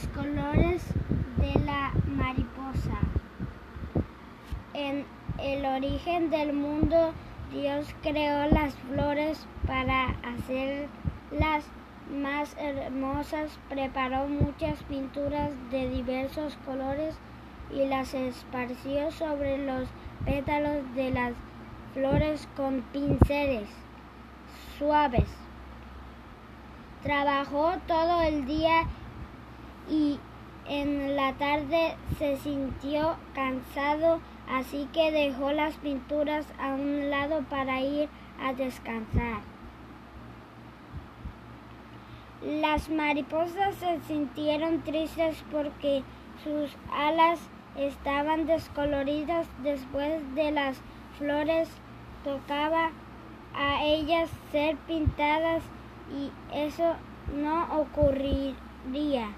Los colores de la mariposa. En el origen del mundo, Dios creó las flores para hacerlas más hermosas. Preparó muchas pinturas de diversos colores y las esparció sobre los pétalos de las flores con pinceles suaves. Trabajó todo el día y en la tarde se sintió cansado, así que dejó las pinturas a un lado para ir a descansar. Las mariposas se sintieron tristes porque sus alas estaban descoloridas después de las flores. Tocaba a ellas ser pintadas y eso no ocurriría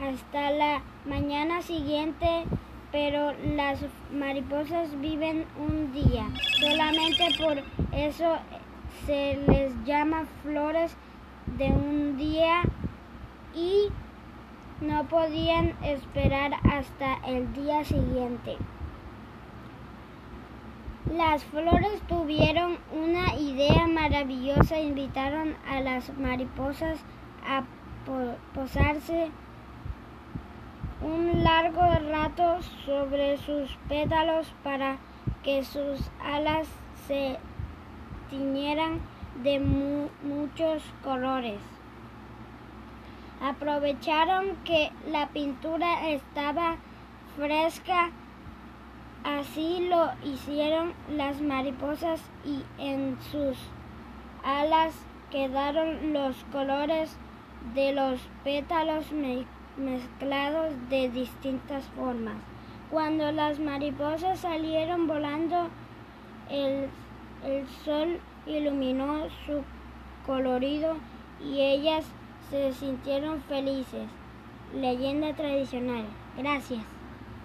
hasta la mañana siguiente, pero las mariposas viven un día. Solamente por eso se les llama flores de un día y no podían esperar hasta el día siguiente. Las flores tuvieron una idea maravillosa, invitaron a las mariposas a posarse un largo rato sobre sus pétalos para que sus alas se tiñeran de muchos colores. Aprovecharon que la pintura estaba fresca Así lo hicieron las mariposas y en sus alas quedaron los colores de los pétalos mezclados de distintas formas. Cuando las mariposas salieron volando, el, el sol iluminó su colorido y ellas se sintieron felices. Leyenda tradicional. Gracias.